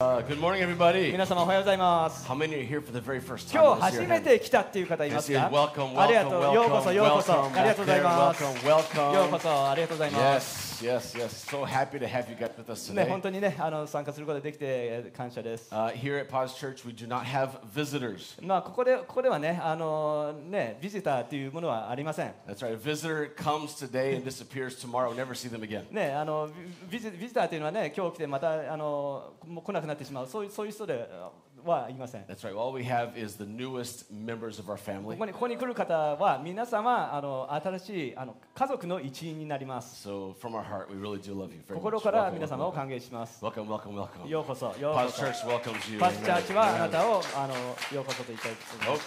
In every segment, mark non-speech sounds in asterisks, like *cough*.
Uh, good morning, everybody. 皆様おはようございます。How many are here for the very first time? 今日初め.て来たっていう方いますか yes. Welcome, ありが welcome, とう。ようこそ、welcome, ようこそ。welcome ありがとうございま.す。Welcome, welcome. ようこそ、ありがとうございます。Yes, yes, yes. So happy to have you guys with us ね、today. 本当にね、あの参加することができてえー感謝です。Uh, here at Paz Church, we do not have visitors. まあここでここではね、あのね、ビジターというものはありません。That's right. A visitor comes today and disappears tomorrow. Never see them again. ね、あのビジビジターというのはね、今日来てまたあの来なくなってしまう。そういう,そう,いう人ではいません。ここ,に来る方は皆様あの新しいあの家族の一員になります。心から皆様を歓迎します。ようこそ。パスチャーチはあなたを、あのようこそと言いたいと思い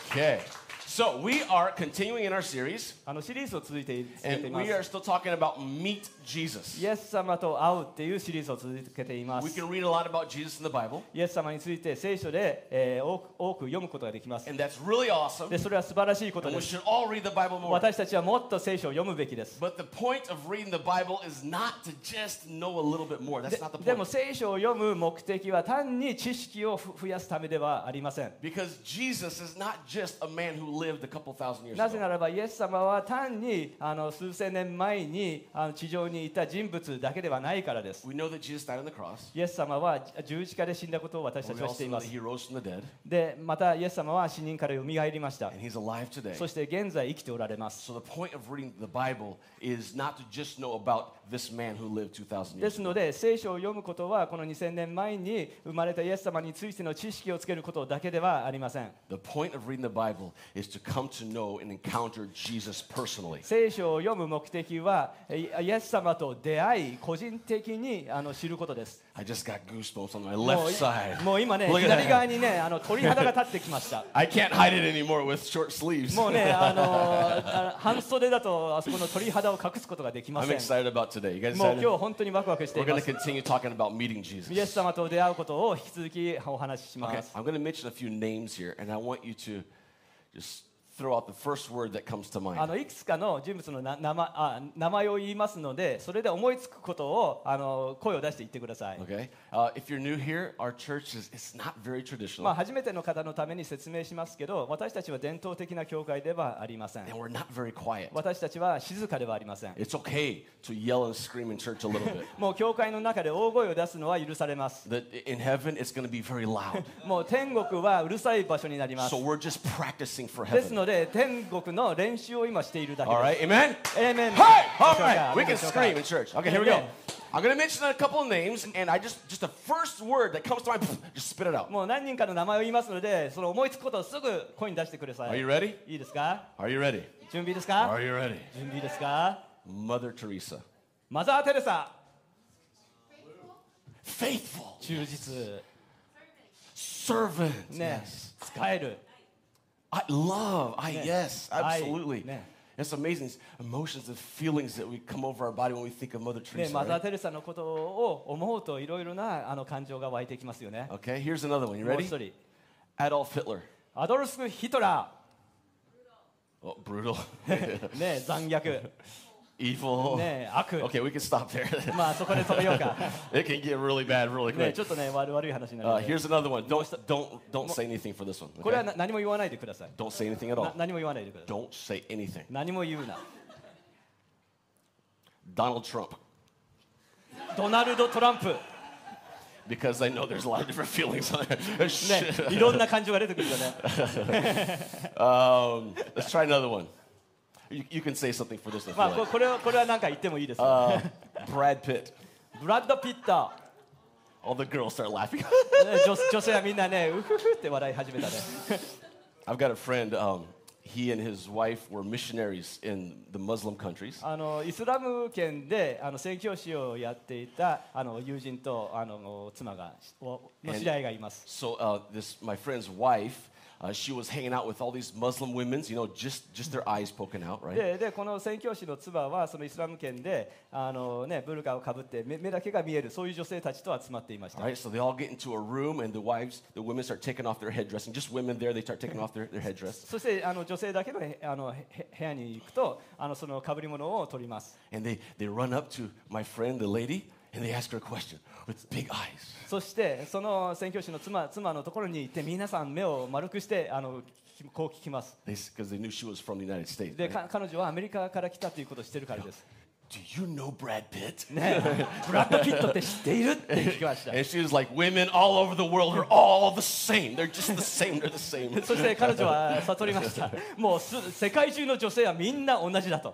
ま。So we are continuing in our series, あのシリーズを続いて続けてい and ま we are す。still talking about meet Jesus. イエス様と会うっていうシリーズを続けていま We す。can read a lot about Jesus in the Bible, イエス様について聖書で、えー多く多く読むことができます。and that's really awesome. で、それは素晴らしいこと And で we す。should all read the Bible more. 私たちはもっと聖書を読むべきです。But the point of reading the Bible is not to just know a little bit more. で That's not the でも point. 聖書を読む目的は単に知識をふ増やすためではありません。Because Jesus is not just a man who lived a couple thousand years なぜ ago. ならばイエス様は単にあの数千年前にあの地上にいた人物だけではないからです。We know that Jesus died on the cross. イエス様は十字架で死んだことを私た We ちは知って also い know ま that す。he rose from the dead, で、またイエス様は死人からよみがえりました。and he's alive today. そして現在生きておられます。So the point of reading the Bible is not to just know about this man who lived 2,000で years すので、聖書を読むことはこの2000年前に生まれたイエス様についての知識をつけることだけではありません。The point of reading the Bible is to come to know and encounter Jesus personally. 聖書を読む目的はイイエス様と出会い、個人的にあの知ることです。I just got goosebumps on my も left う side. もう今ね、Look at 左側.にね、あの鳥肌が立ってきました。I can't hide it anymore with short sleeves. もうね、あのあ半袖だとあそこの鳥肌を隠すことができま I'm せん。excited about today. You guys もう?今日本当にワクワクして We're いま going to す。continue talking about meeting イエ Jesus. ス様と出会うことを引き続きお話ししま Okay, す。I'm going to mention a few names here, and I want you to just throw out the first word that comes to あ mind. のいくつかの人物のな名前あ名前を言いますので、それで思いつくことをあの声を出して言ってください。Okay? まあ初めての方のために説明しますけど、私たちは伝統的な教会ではありません。私たちは静かではありません。*laughs* もう教会の中で大声を出すのは許されます。*laughs* もう天国はうるさい場所になります。ですので、天国の練習を今しているだけ。Amen. I'm going to mention a couple of names, and I just, just the first word that comes to mind, just spit it out. もう何人かの名前を言いますので、その思いつくことをすぐ声に出してくださ Are い。 you ready? いいですか Are you ready? 準備ですか Are you ready? 準備ですか Mother Teresa. マザー・テレサ、 Faithful. 忠実、 Servant. ね Yes.、使える。 I love. I yes, I- absolutely. ne. It's amazing these emotions and feelings that we come over our body when we think of Mother ね、Teresa. マザー・ right? テレサのことを思うといろいろなあの感情が湧いてきますよね。Okay, here's another one. You もう ready? 一人、Adolf Hitler. アドルフ・ヒトラ Oh, brutal. ー、ね、残虐、Evil. ね、*laughs* 悪。 Okay, we can stop there. *laughs* *laughs* まあそこで止めようか。 it can get really bad really ね、 quick. ちょっとね、悪悪い話になる Uh, ので。 here's another one. Don't don't don't say anything for this one. これは okay? な何も言わないでください。 Don't say anything at な all. 何も言わないでください。 Don't say anything. 何も言うな。 Donald Trump. ドナルド・トランプ、ね、 Because I know there's a lot of different feelings on there. いろんな感情が出てくるよね。 um, let's try another one. You, you can say something for this if まあ you こ like. これはこれは何か言ってもいいですよ。 Uh, Brad Pitt. ブラッド・ピット、 All the girls start laughing. ね*laughs* *laughs* 女女性はみんなね、うふふって笑い始めたね。 I've got a friend. Um, he and his wife were missionaries in the Muslim countries. あのイスラム圏であの宣教師をやっていたあの友人とあの妻がおの知り合いがいます。 So uh, this my friend's wife, uh, she was hanging out with all these Muslim women. You know, just just their eyes poking out, right? ででこの宣教師の妻はそのイスラム圏であの、ね、ブルカをかぶって目目だけが見えるそういう女性たちと集まっていました All。right, so they all get into a room, and the wives, the women start taking off their headdressing. Just women there, they start taking off their, their headdress. そしてあの女性だけのへあのへ部屋に行くとあのその被り物を取ります。 And they, they run up to my friend, the lady, そしてその宣教師の妻,妻のところに行って皆さ目を丸くしてあのこう聞きます。彼女はアメリカから来たということをてるからです。*laughs* そして彼女は悟りました。もう世界中の女性はみんな同じだと。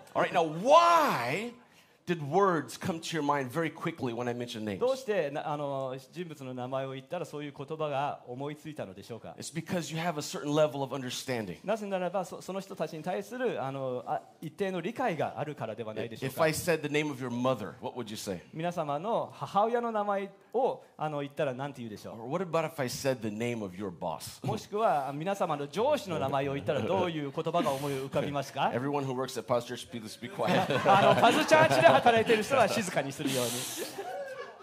Did words come to your mind very quickly when I mentioned names? どうしてなあの人物の名前を言ったらそういう言葉が思いついたのでしょうか It's because you have a certain level of understanding. なぜならばそその人たちに対するあのあ一定の理解があるからではないでしょう If か I said the name of your mother, what would you say? 皆様の母親の名前をあの言ったら何て言うでしょう？*laughs* もしくは皆様の上司の名前を言ったらどういう言葉が思い浮かびますか？*laughs* *laughs* あのパズチャーチで働いてる人は静かにするように。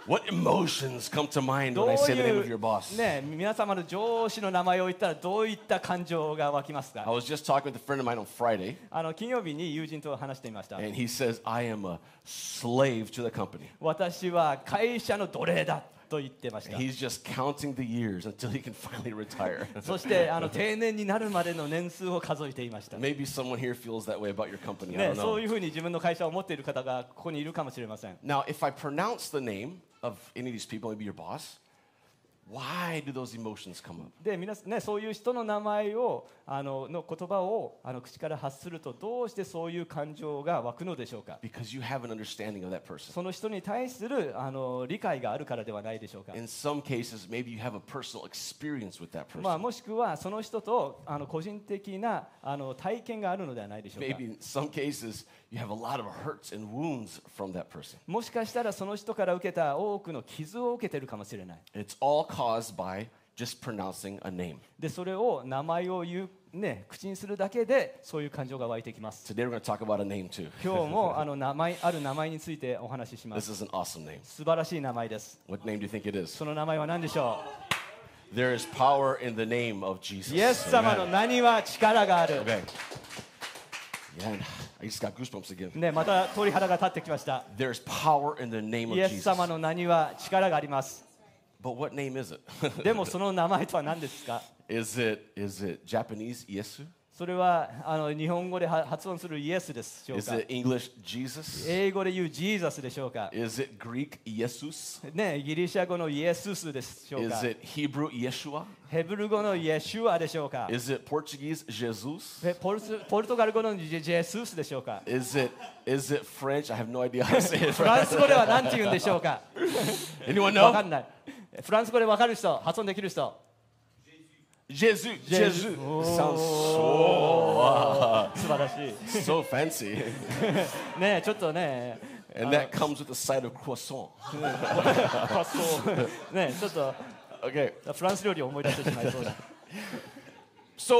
What emotions come to mind ど when う I say the name い of your う boss? ね皆様の上司の名前を言ったらどういった感情が湧きます I か was just talking with a friend of mine on Friday, あの金曜日に友人と話していました and he says, I am a slave to the company. 私は会社の奴隷だと言ってました he's just counting the years until he can finally retire. そしてあの定年になるまでの年数を数えていました、ね、Maybe someone here feels that way about your company. I don't そう.いうふうに自分の会社を持っている方がここにいるかもしれません Now, if I pronounce the name of any of these people, maybe your boss, why do those emotions come up? で皆さんね、そういう人の名前をあのの言葉をあの口から発するとどうしてそういう感情が湧くのでしょうか Because you have an understanding of that person. その人に対するあの理解があるからではないでしょうか In some cases, maybe you have a personal experience with that まあ、person. もしくはその人とあの個人的なあの体験があるのではないでしょうか Maybe in some cases, you have a lot of hurts and wounds from that person. もしかしたらその人から受けた多くの傷を受けているかもしれない It's all caused by just pronouncing a name. でそれを名前を言う、ね、口にするだけでそういう感情が湧いてきます Today, we're going to talk about a name too. 今日もあの名前ある名前についてお話ししま This す is an awesome name. 素晴らしい名前です What name do you think it is? その名前は何でしょ There is power in the name of う Jesus. イエス様の.名には力がある Okay. Yeah, I just got goosebumps again. ね、また鳥肌が立ってきました There's power in the name イエス.様の名には力があります But what name is it? でもその名前とは何ですか is it is it Japanese Yesu? それはあの日本語では発音するイエスでしょう Is か it English Jesus? 英語で言うジーザスでしょうか Is it Greek Jesus? ね、ギリシャ語のイエススでしょうか Is it Hebrew Yeshua? ヘブル語のイエシュアでしょうか Is it Portuguese Jesus? えポルスポルトガル語のジェジェススでしょうか Is it is it French? I have no idea how to say it. フランス語では何て言うんでしょうか Anyone わか know? んないフランス語でわかる人発音できる人 Jesus. Jesus. Jesus. Sounds so 素晴らしい so fancy. ねちょっとね And that comes with a side of croissant. ねちょっと Okay. フランス料理を思い出してしまいそうだ So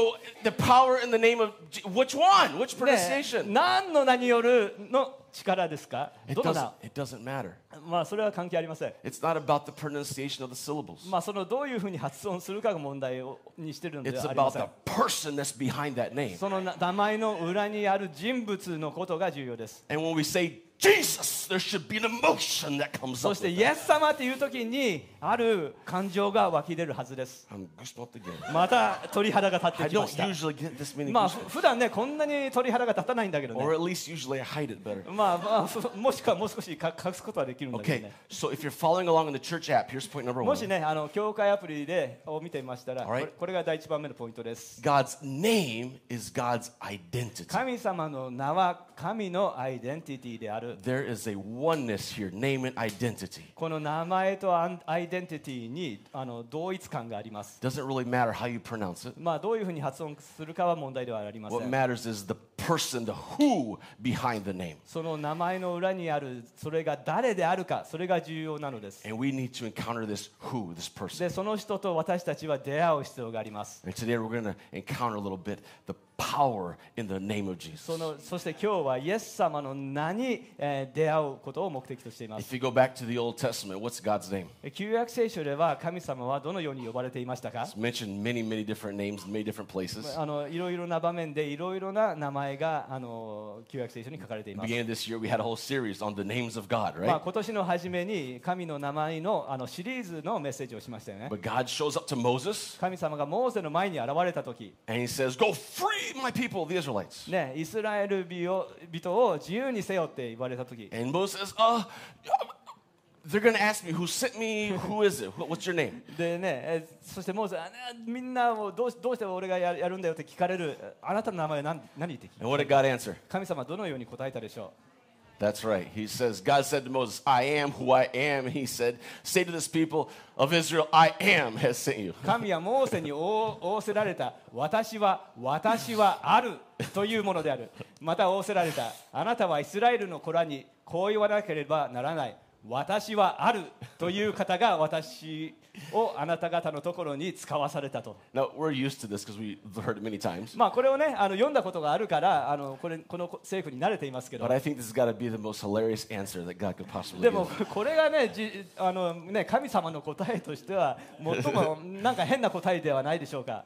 the power in the name of which one? Which ね pronunciation? 何の名によるの力ですか It どの doesn't 名 it doesn't matter. まあそれは関係ありません It's not about the pronunciation of the syllables. まあそのどういうふうに発音するかが問題をにしてるので It's はありま about せん the person that's behind that name. そのな名前の裏にある人物のことが重要です And when we say そして、イエス様という時に、ある感情が湧き出るはずです。また鳥肌が立ってきました。まあ、普段ね、こんなに鳥肌が立たないんだけどね。まあ、まあ、もしくはもう少し隠すことはできるんだけどね。もしね、あの教会アプリでを見ていましたら、これが第一番目のポイントです。God's name identity 神様の名は神のアイデンティティである。There is a oneness here, name and identity. この名前とアイデンティティにあの同一感があります Doesn't really matter how you pronounce it. まあどういうふうに発音するかは問題ではありませ What ん matters is the person, the who behind the name. その名前の裏にあるそれが誰であるかそれが重要なのです And we need to encounter this who, this person. でその人と私たちは出会う必要があります And today we're going to encounter a little bit the power in the name of Jesus. そのそして今日はイエス様の名に、えー出会うことを目的としています If you go back to the Old Testament, what's God's name? 旧約聖書では神様はどのように呼ばれていましたか It's mentioned many, many different names in many different places. あのいろいろな場面でいろいろな名前があの旧約聖書に書かれています。Beginning this year, we had a whole series on the names of God, まあ、right? 今年の初めに神の名前のあのシリーズのメッセージをしましたよね。But God shows up to Moses 神様がモーセの前に現れた時 and he says, Go free my people, the Israelites. ね、イスラエル人を人を自由にせよって言われた時 And Moses says, Uh, they're going to ask me, Who sent me? Who is it? Wh- What's your name? でね、えそしてモーセみんなをどうしどうして俺がややるんだよって聞かれるあなたの名前は何何って聞 And what did God answer? 神様はどのように答えたでしょ That's right. He says, God said to Moses, I am who I am. He said, Say to this people of Israel, I am has sent you. 神はモーセに仰せられた私は私はあるというものであるまた仰せられたあなたはイスラエルの子らにこう言わなければならない私はあるという方が私をあなた方のところに使わされたと。Now, まあこれをねあの読んだことがあるからあのこ,れこの政府に慣れていますけど。でもこれがね,あのね神様の答えとしては最もなんか変な答えではないでしょうか。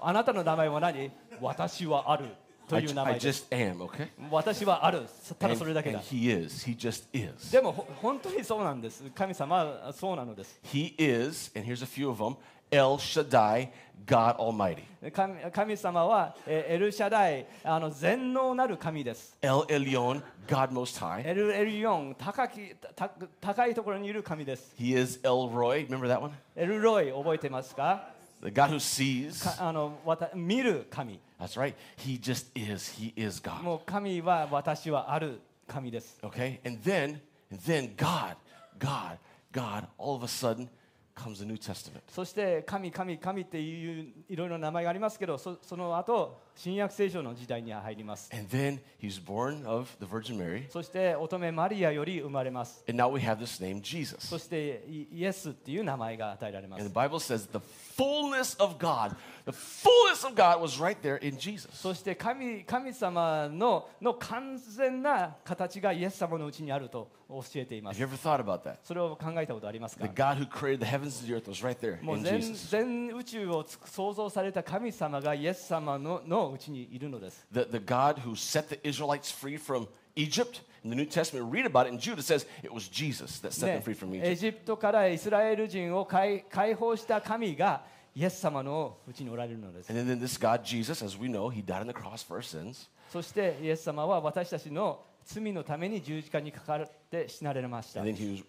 あなたの名前は何？私はある。と I, いう名 I 前です just am, okay? 私はあるただ And, それだけ and だ he is. He just is. でもほ本当にそうなんです神様はそうなのです He is, and here's a few of them El Shaddai, God Almighty. 神神様はえーエルシャダイあの全能なる神です El Elyon, God Most High. エルエルヨン高きた高いところにいる神です He is El Roy. Remember that one? エルロイ覚えてますか The God who sees. かあのわた見る神 That's right. He just is. He is God. もう神は私はある神です Okay? And then, and then God, God, God, all of a sudden comes the New Testament. そして神神神っていういろいろな名前がありますけどそその後新約聖書の時代に入ります And then he's born of the Virgin Mary. そして乙女マリアより生まれます And now we have this name, Jesus. そしてイイエスっていう名前が与えられま And す the Bible says the fullness of God, the fullness of God was right there in Jesus. そして神神様のの完全な形がイエス様のうちにあると教えていま Have す you ever thought about that? それを考えたことありますか The God who created the heavens and the earth was right there もう in 全 Jesus. 全宇宙を創造された神様がイエス様ののうちにいるのです The, the God who set the Israelites free from Egypt. In the New Testament, read about it in Jude. It says it was Jesus that set ね them free from エ Egypt. ジプトからイスラエル人を解解放した神がイエス様のうちにおられるのです And then, this God, Jesus, as we know, he died on the cross for our sins. そしてイエス様は私たちの罪のために十字架にかかして死なれました。He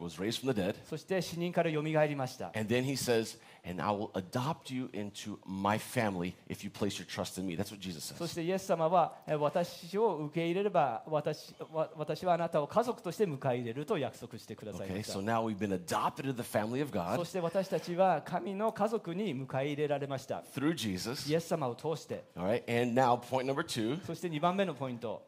was, そして死人からよみがりました。そして、イエス様は私を受け入れれば私,はあなたを家族として迎え入れると約束してください。Okay, そして私たちは神の家族に迎え入れられました。イエス様を通して。そして2番目のポイント。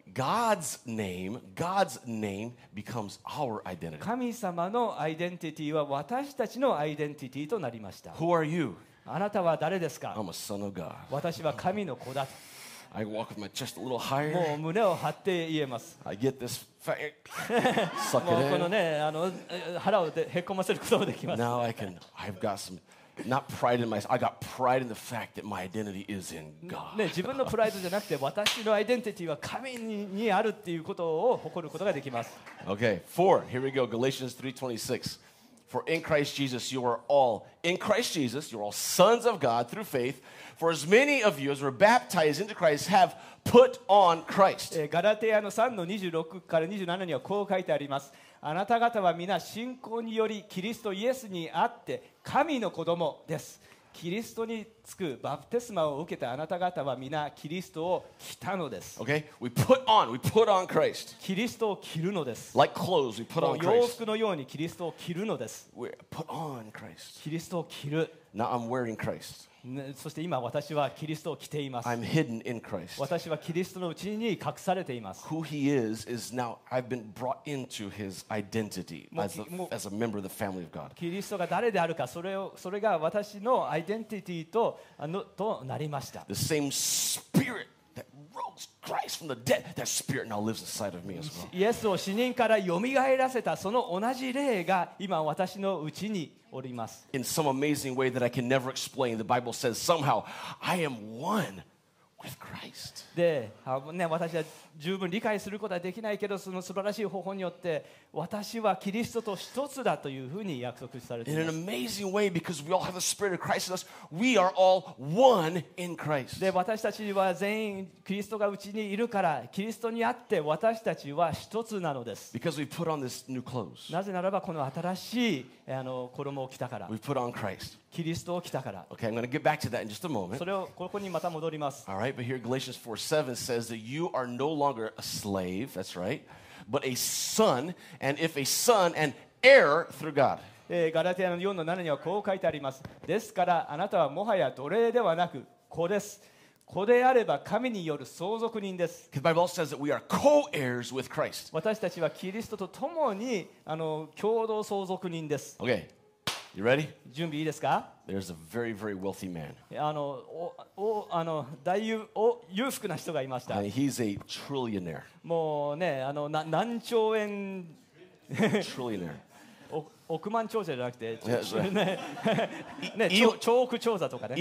Becomes our identity. 神様のアイデンティティは私たちのアイデンティティとなりました Who are you? あなたは誰ですか I'm a son of God. 私は神の子だと I walk with my chest a little も higher. う胸を張って言えます I get this fat. Suck もうこ it の in. ねあのえ腹をでへっこませることもできます Now I can, I've got some, not pride in myself, I got pride in the fact that my identity is in God. ね、自分のプライドじゃなくて私のアイデンティティは神ににあるっていうことを誇ることができます Okay, four. Here we go. Galatians 3:26. For in Christ Jesus you are all in Christ Jesus you're all sons of God through faith. For as many of you as were baptized into Christ have put on Christ. えーガラテヤの3の26から27にはこう書いてあります あなた方は皆信仰によりキリストイエスにあって神の子供ですキリストにつくバプテスマを受けたあなた方は皆キリストを着たのです Okay? We put on, we put on Christ. キリストを着るのです Like clothes, we put on 洋 Christ. 服のようにキリストを着るのです We put on Christ. キリストを着る Now I'm wearing Christ. ねそして今私はキリストを着ています I'm hidden in Christ. 私はキリストのうちに隠されています Who he is is now I've been brought into his identity as a, as a member of the family of God. キリストが誰であるかそれをそれが私のアイデンティティとあのとなりました The same spirit that rose Christ from the dead, that spirit now lives inside of me as well. イエスを死人からよみがえらせたその同じ霊が今私のうちにおります In some amazing way that I can never explain, the Bible says somehow I am one with Christ. で、あね、私は 十分理解することはできないけどその素晴らしい方法によって私はキリストと一つだというふうに約束。で私たちは全員キリストがうちにいるからキリストにあって私たちは一つなのです。なぜならばこの新しいあの衣を着たから。キリストを着たから。それをここにまた戻ります。ガラティアの4の7にはこう書いてあります。ですからあなたはもはや奴隷ではなく子です。子であれば神による相続人です。私たちはキリストと共にあの共同相続人です。You ready? 準備いいですか、もうね、あの、な何兆円？*laughs* 億万長者じゃなくて、*laughs* 超億長者とかね。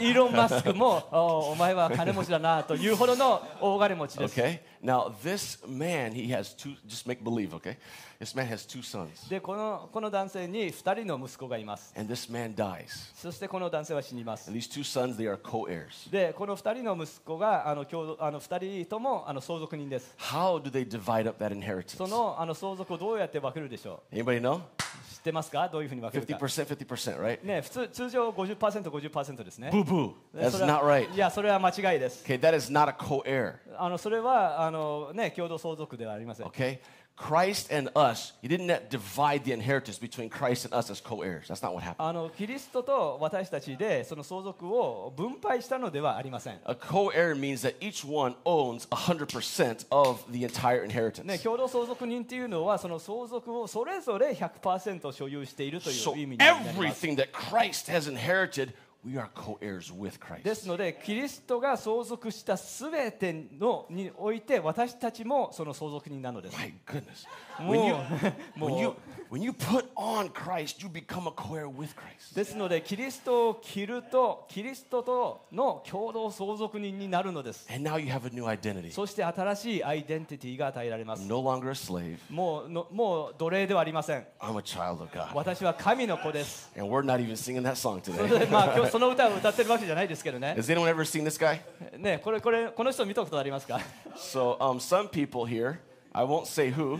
イーロン・マスク・も、お前は金持ちだなというほどの大金持ちです。Now, this man, he has two, just make believe, okay? This man has two sons. でこのこの男性に2人の息子がいます。And this man dies. そしてこの男性は死にます。And these two sons, they are co heirs. でこの2人の息子があの共同あの2人ともあの相続人です。How do they divide up that そ inheritance? のあの相続をどうやって分けるでしょ Anybody know? う知ってますかどういうふうに分けるか。50%, 50%, right? ね、普通通常50%、50%ですね。Boo boo. で That's それは not right. いや、それは間違いです。Okay, that is not a co heir. あのそれはあの、ね、共同相続ではありません。Okay? Christ and us, he didn't divide the inheritance between Christ and us as co heirs. That's not what happened. あのキリストと私たちでその相続を分配したのではありません。A co heir means that each one owns 100% of the entire ね、inheritance. 共同相続人っていうのはその相続をそれぞれ100%所有しているとい So う意味になります。everything that Christ has inherited, we are co heirs with で Christ. すのでキリストが相続したすべてのにおいて私たちもその相続人なのです。My goodness. も When you, う when も you, う when you put on Christ, you become a co heir with Christ. ですのでキリストを着るとキリストとの共同相続人になるのです。And now you have a new identity. そして新しいアイデンティティが与えられます no longer a slave, もうのもう奴隷ではありません。I'm a child of God. 私は神の子です。And we're not even singing that song today. でまあ今日 そ*laughs* の歌を歌ってるわけじゃないですけどね。 Has anyone ever seen this guy? ねこれこれこの人見たことありますか？ So, um, some people here, I won't say who,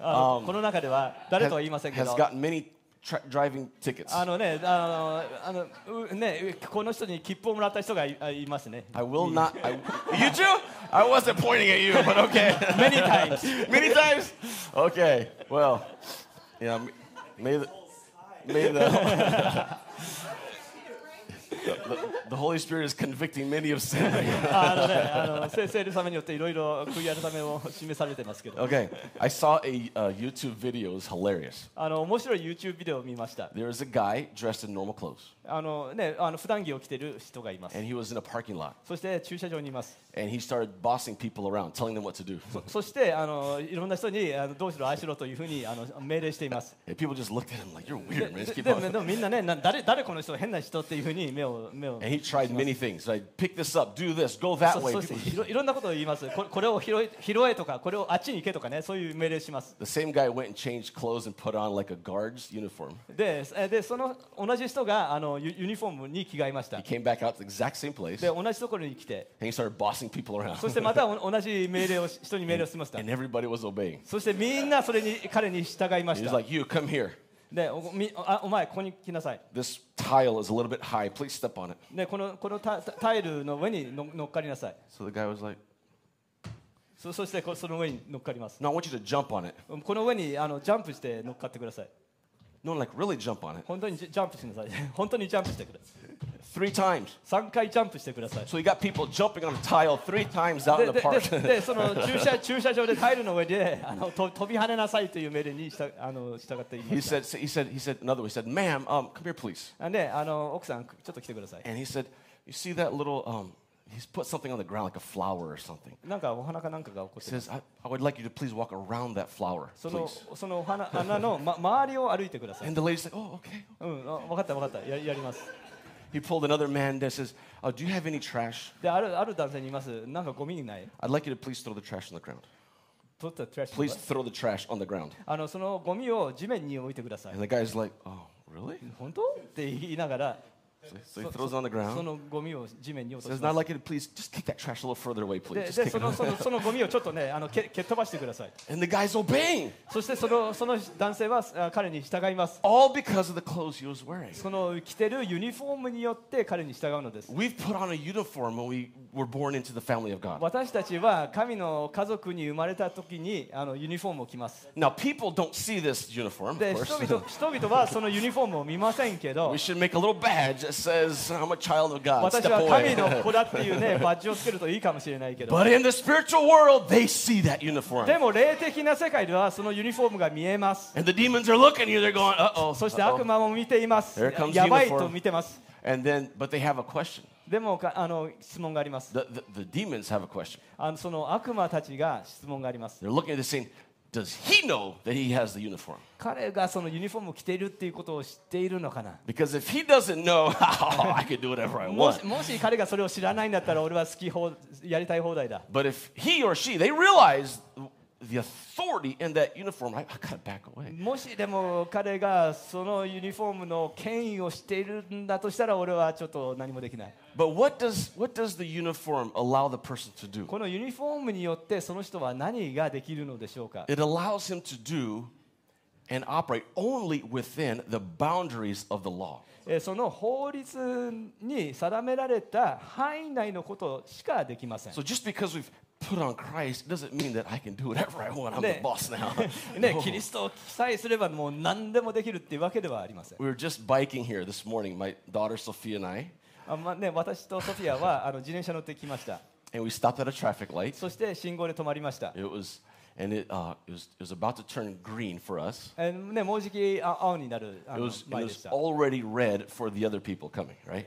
あのこの中では誰 has, とは言いませんけ has ど。 gotten many tra- driving tickets. あのね、あの、あの、うね、この人に切符をもらった人がいあいますね。 I will not. I, you *laughs* too? I wasn't pointing at you, but okay. *laughs* Many times. Many times? Okay. Well, yeah. m- May the, may the, the, the Holy Spirit is convicting many of sin. *laughs* *laughs* あのね、あの、聖聖霊様によっていろいろ悔い改めを示されてますけど。 Okay. I saw a uh, YouTube video. It was hilarious. あの、面白い YouTube ビデオを見ました。 There was a guy dressed in normal clothes, あのね、あの普段着を着ている人がいます。And he was in a parking lot. そして駐車場にいます。そしてあのいろんな人にあのどうしろ、ああしろというふうにあの命令しています。でもみんなね、な誰,誰この人、変な人っていうふうに目を。目を And he tried many things. Like, pick this up, do this, go that way. いろんなことを言います。こ,れを拾え,拾えとか、これをあっちに行けとかね、そういう命令します。で、その同じ人があのユ,ユニフォームに着替えました。で、同じところに来て、そしてまた同じ命令を人に命令をしました。and, and そしてみんなそれに彼に従いました。Like, お、前、ここに来なさい。で、この,このタ,イルの上に乗っかりなさい。So そ,してその上に乗っかります。この上にあのジャンプして乗っかってください。No, like really jump on it. 本*laughs* 当にジャジャンプしてください本当にジャンプしてください Three times. 3回ジャンプしてください So you got people jumping on a tile three times out で in で the park. *laughs* ででその駐車駐車場でタイルの上であのと飛び跳ねなさいという命令にしたあの従っていま he した said, he said, he said, another way, he said, ma'am, um, come here, please. あであの奥さんちょっと来てください And he said, you see that little, um, he's put something on the ground like a flower or something. なんかお花かなんかが起こっ He て says, I, I would like you to please walk around that flower, その please. そのお花花の、ま、周りを歩いてください And the lady said, oh, okay. うんあ分かった分かったややります He pulled another man that says, oh, do you have any trash? であるある男性に言いますなんかゴミない I'd like you to please throw the trash on the ground. 取ったトラッシュ Please throw the trash on the ground. あのそのゴミを地面に置いてください And the guy's like, oh, really? 本当って言いながら So, so he throws it on the そ ground. のゴミを地面に落と Says, し now ま I'd like to please just kick that trash a little further away, す please. で Just で kick そ it の.そのそのゴミをちょっとねあの蹴蹴っ飛ばしてください And the guy's obeying. そしてそのその男性はあ彼に従います All because of the clothes he was wearing. その着てるユニフォームによって彼に従うのです We've put on a uniform when we were born into the family of God. 私たちは神の家族に生まれた時にあのユニフォームを着ます Now, people don't see this uniform, of で course. 人々人々はそのユニフォームを見ませんけど We should make a little badge that says, I'm a child of God. 私は神.の子だっていうねバッジをつけるといいかもしれないけど But in the spiritual world, they see that uniform. でも霊的な世界ではそのユニフォームが見えます And the demons are looking at you. They're going, uh oh. そして悪魔も見ていますやばい.と見てます And then, but they have a question. でもかあの質問があります The, the, the demons have a question. あのその悪魔たちが質問があります They're looking at this saying, Does he know that he has the uniform? 彼がそのユニフォームを着ているっていうことを知っているのかな Because if he doesn't know, *laughs* I can do whatever I も want. しもし彼がそれを知らないんだったら俺は好き放やりたい放題だ But if he or she, they realize the authority in that uniform, I, I gotta back away. もしでも彼がそのユニフォームの権威を知っているんだとしたら俺はちょっと何もできない But what does what does the uniform allow the person to do? このユニフォームによってその人は何ができるのでしょうか It allows him to do and operate only within the boundaries of the law. えーその法律に定められた範囲内のことしかできません So just because we've put on Christ doesn't mean that I can do whatever I want. I'm the Ne- boss now. *laughs* ね、キリストを記載すればもう何でもできるっていうわけではありません We were just biking here this morning, my daughter Sophia and I, あ、まあね、私とソフィアはあの自転車乗ってきました and we stopped at a traffic light. そして信号で止まりました、 It was, and it, uh, it was it was about to turn green for us. えーね、もうじきあ青になるあ It の was it 前で was した already red for the other people coming, right?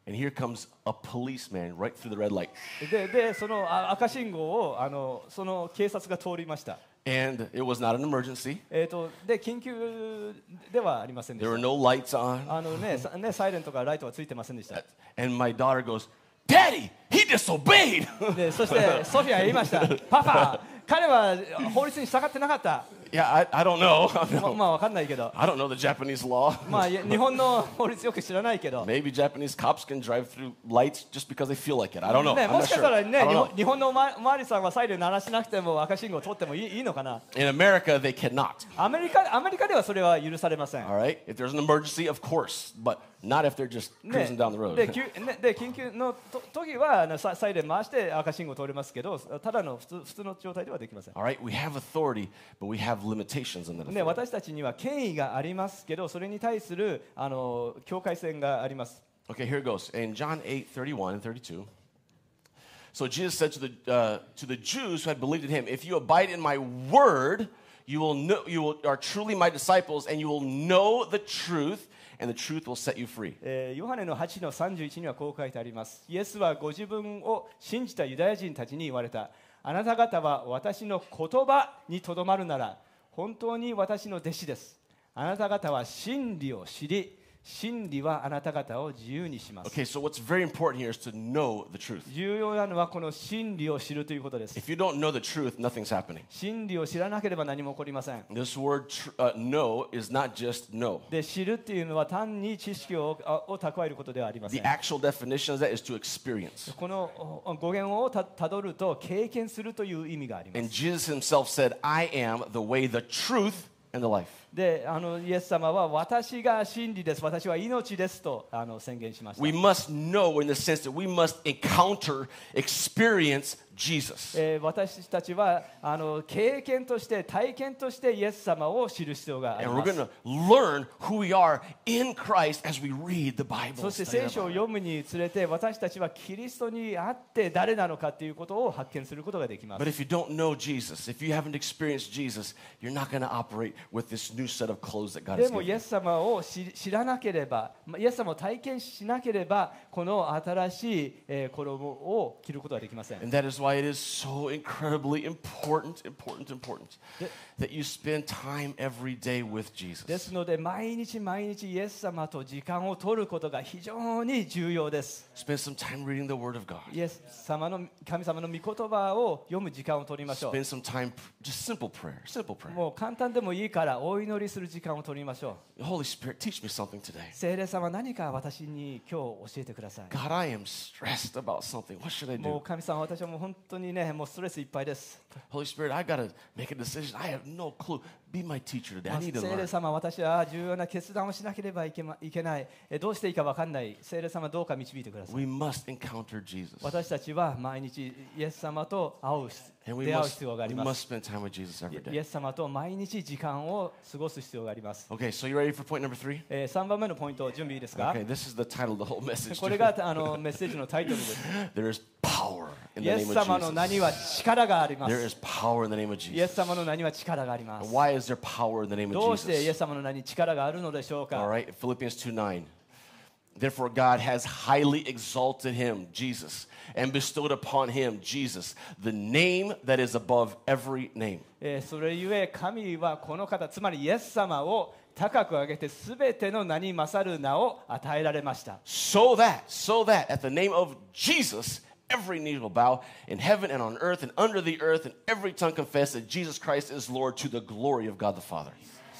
であの他の人たにとってはもうすでに赤になっていました And here comes a policeman right through the red light, ででそのあ赤信号をあのその警察が通りました、 and it was not an emergency. えー、とで緊急ではありませんで There し were た no lights on. あのねさねサイレンとかライトはついてませんでした。 And my daughter goes, Daddy, he disobeyed. *laughs* でそしてソフィアは言いました。パパ、彼は法律に従ってなかった。 *laughs* yeah, I, I don't know. *laughs* I ま don't- まあわかんないけど、 I don't know the Japanese law. *laughs* まあいや日本の法律よく知らないけど。 Maybe Japanese cops can drive through lights just because they feel like it. I don't know. ね、 I'm も not しかし sure. たら I ね、 don't 日 know. 本日本のおまおまわりさんはサイレン鳴らしなくても赤信号を通ってもいいいいのかな。 In America, they cannot. アメリカアメリカではそれは許されません。 All right? If there's an emergency, of course, but not if they're just *laughs* ね cruising down the road. できゅねで緊急のと時はあのササイレン回して赤信号通れますけど、ただの普通普通の状態ではできません。 All right? We have authority, but we have limitations in that ね、 authority. 私たちには権威がありますけど、それに対するあの境界線があります。 Okay, here it goes. In John 8, 31 and 32. So Jesus said to the, uh, to the Jews who had believed in him, If you abide in my word, you will know you will, are truly my disciples, and you will know the truth, And the truth will set you free. えーヨハネの8の31にはこう書いてあります。イエスはご自分を信じたユダヤ人たちに言われた。あなた方は私の言葉にとどまるなら、本当に私の弟子です。あなた方は真理を知り、真理はあなた方を自由にします。Okay, so what's very important here is to know the truth. 重要なのはこの真理を知るということです。If you don't know the truth, nothing's happening. 真理を知らなければ何も起こりません。This word uh, know is not just know. で知るっていうのは単に知識をあを蓄えることではありませ The ん。actual definition of that is to experience. このお語源をたたどると経験するという意味がありま And す。Jesus himself said, I am the way, the truth, and the life. であのイエス様は私が真理です、私は命ですとあの宣言しました We。must know in the sense that we must encounter, experience Jesus. えー私たちはあの経験として体験としてイエス様を知る必要があり And ま we're す going to learn who we are in Christ as we read the Bible. そして聖書を.読むにつれて私たちはキリストにあって誰なのかということを発見することができます But if you don't know Jesus, if you haven't experienced Jesus, you're not going to operate with this new set of clothes that God で has も given イエス様を知知らなければ、まイエス様を体験しなければ、この新しいえー衣を着ることはできません。And that is why it is so incredibly important, important, important that you spend time every day with で Jesus. すので、毎日毎日イエス様と時間を取ることが非常に重要です。Spend some time reading the Word of God. イエス様の神様の御言葉を読む時間を取りましょ Spend some time, just simple prayer, simple う。prayer. もう簡単でもいいからお祈りする時間を取りましょう。Holy Spirit, teach me something today. 聖霊様何か私に今日教えてください。God, I am stressed about something. What should I もう do? 神様私はもう本当にねもうストレスいっぱいです。Holy Spirit, I got to make a decision. I have no clue. 聖霊様、私は重要な決断をしなければいけ,、ま、いけない。どうしていいか分からない。聖霊様、どうか導いてください。We must encounter Jesus. 私たちは毎日、イエス様と会う出会うあります。We must, we must イエス様と毎日時間を過ごす必要があります。Okay, so、ready for point number three? 3番目のポイント、準備いいですか？Okay, this is the title, the whole message. これがあのメッセージのタイトルです。*laughs* There イエス様の名には力があります。イエス様の名には力があります。there power in the name ど of うしてイエ Jesus? ス様の名に力があるのでしょう All か right, Philippians 2 9. Therefore, God has highly exalted him, Jesus, and bestowed upon him, Jesus, the name that is above every name. えーそれゆえ神はこの方つまりイエス様を高く上げてすべての名に勝る名を与えられました So that, so that at the name of Jesus, every knee will bow in heaven and on earth and under the earth, and every tongue confess that Jesus Christ is Lord to the glory of God the Father.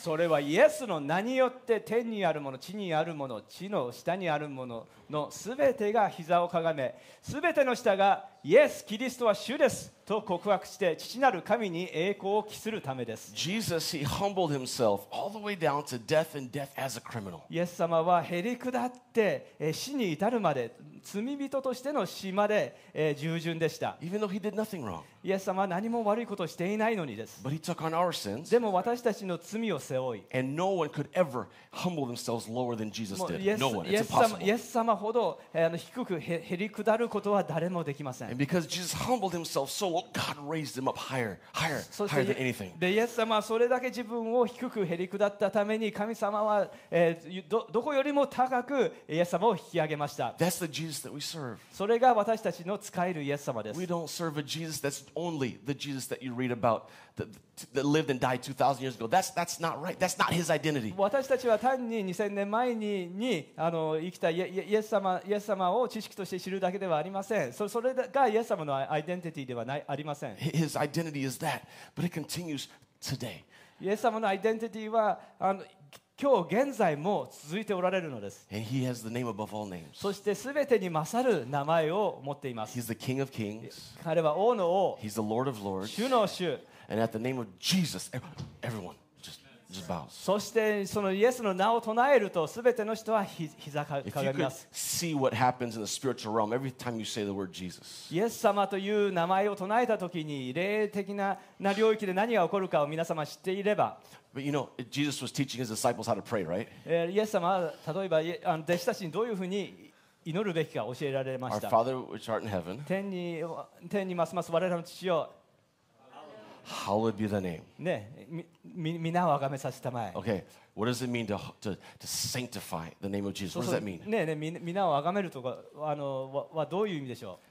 それはイエスの名によって天にあるもの地にあるもの地の下にあるもののすべてが膝をかがめすべての下が イエス・キリストは主ですと告白して父なる神に栄光を期するためです Jesus, he humbled himself all the way down to death and death as a criminal. イエス様はへり下ってえー死に至るまで罪人としての死までえー従順でした Even though he did nothing wrong. イエス様は何も悪いことをしていないのにです But he took on our sins, でも私たちの罪を背負い and no one could ever humble themselves lower than Jesus did. No one. It's impossible. イエス様ほど低くへへり下ることは誰もできません And because Jesus humbled himself so low, God raised him up higher, higher, そし higher than て anything. でイエス様はそれだけ自分を低くへり下ったために神様は、えーどどこよりも高くイエス様を引き上げました That's the Jesus that we serve. それが私たちの使えるイエス様です We don't serve a Jesus that's only the Jesus that you read about That, that lived and died 2,000 years ago. That's, that's not right. That's not his identity. 私たちは単に2000年前ににあの生きたイエス様イエス様を知識として知るだけではありませんそそれがイエス様のアイデンティティではないありません His identity is that, but it continues today. イエス様のアイデンティティはあの今日現在も続いておられるのです.そして全てに勝る名前を持っています彼は王の王 he's the Lord of Lords, 主の主 and at the name of Jesus, ev- everyone just, just bows. そしてそのイエスの名を唱えると全ての人はひ膝かか you がみ could ます see what happens in the spiritual realm every time you say the word Jesus, イエス様という名前を唱えた時に霊的なな領域で何が起こるかを皆様知っていれば but you know, Jesus was teaching his disciples how to pray, right? えーイエス様は例えば弟子たちにどういうふうに祈るべきか教えられま Our した Father which art in heaven, 天に天にますます我らの父を hallowed be thy name. ねみみ皆を崇めさせたまえ Okay, what does it mean to, to, to sanctify the name of Jesus? What そ does う that mean? ねえね皆を崇めるとかあのははどういう意味でしょう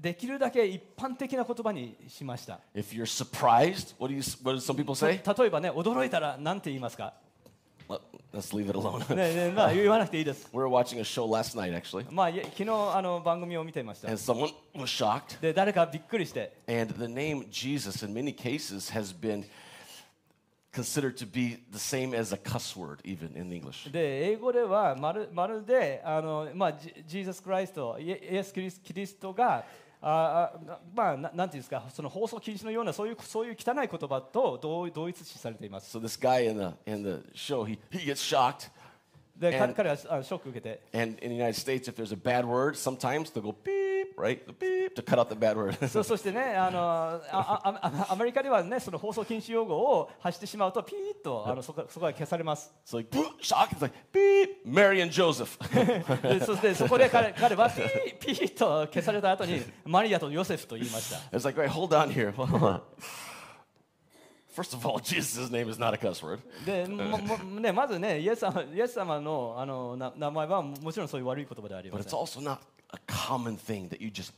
できるだけ一般的な言葉にしました。If you're surprised, what do, you, what do some people say? 例えばね驚いたら何て言いますか。Let- Let's leave it alone. ねえねえまあ言わなくていいです。we were watching a show last night, actually, まあ昨日あの番組を見ていました。and someone was shocked. で誰かびっくりして And the name Jesus, in many cases, has been considered to be the same as a cuss word, even in English. で英語ではまるまるであの、まあ、ジジーザス・クライストイエス・キリストがあまあななんていうんですかその放送禁止のようなそういうそういう汚い言葉と同同一視されています So this guy in the in the show, he, he gets shocked. で彼彼はショック受けて And in the United States, if there's a bad word, sometimes they'll go beep, right? Beep to cut out the bad word. そそしてねあのあああアメリカではねその放送禁止用語を発してしまうとピーッとあのそこそこが消されます so like boop, shock. It's like beep, Mary and Joseph. でそしてそこで彼彼はピーピーッと消された後にマリアとヨセフと言いました it's like, wait, hold on here. First of all, Jesus' name is not a cuss word. でももね、まずねイエス様イエス様のあのな名前はもちろんそういう悪い言葉ではあり But ま it's せん also not a common thing that you just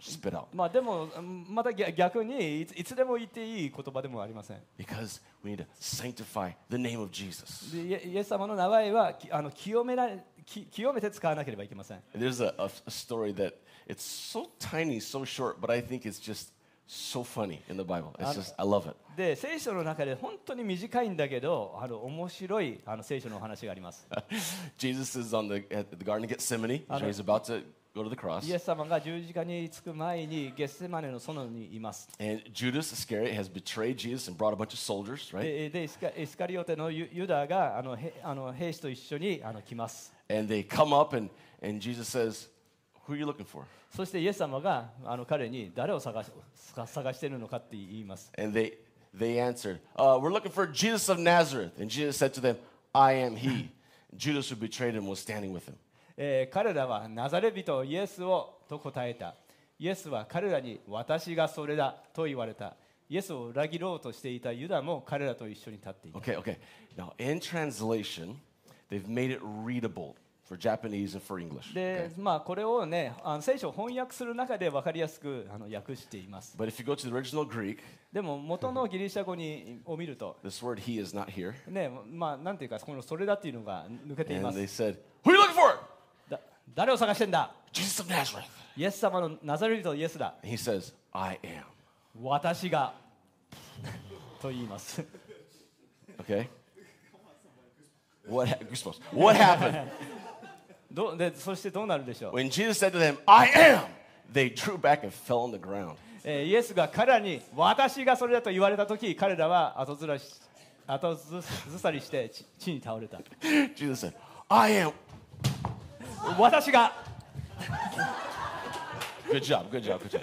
spit out. まあでもまた逆逆にいついつでも言っていい言葉でもありません Because we need to sanctify the name of Jesus. でイエス様の名前はきあの清めらき清めて使わなければいけません There's a, a, story that it's so tiny, so short, but I think it's just so funny in the Bible. It's just, I love it. で聖書の中で本当に短いんだけどあの面白いあの聖書のお話があります Jesus is on the, at the Garden of Gethsemane. He's about to go to the cross. イエス様が十字架に着く前にゲッセマネの園にいます And Judas Iscariot has betrayed Jesus and brought a bunch of soldiers, right? ででイスカイスカリオテのユユダがあのへあの兵士と一緒にあの来ます And they come up, and, and Jesus says, Who are you looking for? そしてイエス様があの彼に誰を探し探しているのかって言います。 And they, they answered, uh, We're looking for Jesus of Nazareth. And Jesus said to them, I am he. Judas, who betrayed him, was standing with him. えー彼らはナザレ人イエスをと答えた。イエスは彼らに私がそれだと言われた。イエスを裏切ろうとしていたユダも彼らと一緒に立っていた。Okay, okay. Now, in translation, they've made it readable for Japanese and for English. で okay? まあ、これをねあの聖書を翻訳する中で分かりやすくあの訳しています。But if you go to the original Greek, でも元のギリシャ語にを見ると、this word he is not here. ねまあ、なんていうかこのそれだっていうのが抜けていま And they す。said, you looking for? だ誰を探してんだ Jesus of Nazareth. イエス様のナザレ人イエスだ。He says, I am. 私がと言います。Okay? What, ha- goosebumps. what happened? どでそしてどうなるでしょう、When Jesus said to them, I am, they drew back and fell on the ground. えーイエスが彼らに私がそれだと言われた時彼らは後ずらし後ずずさりして地地に倒れた Jesus said, I am. 私が Good job, good job, good job.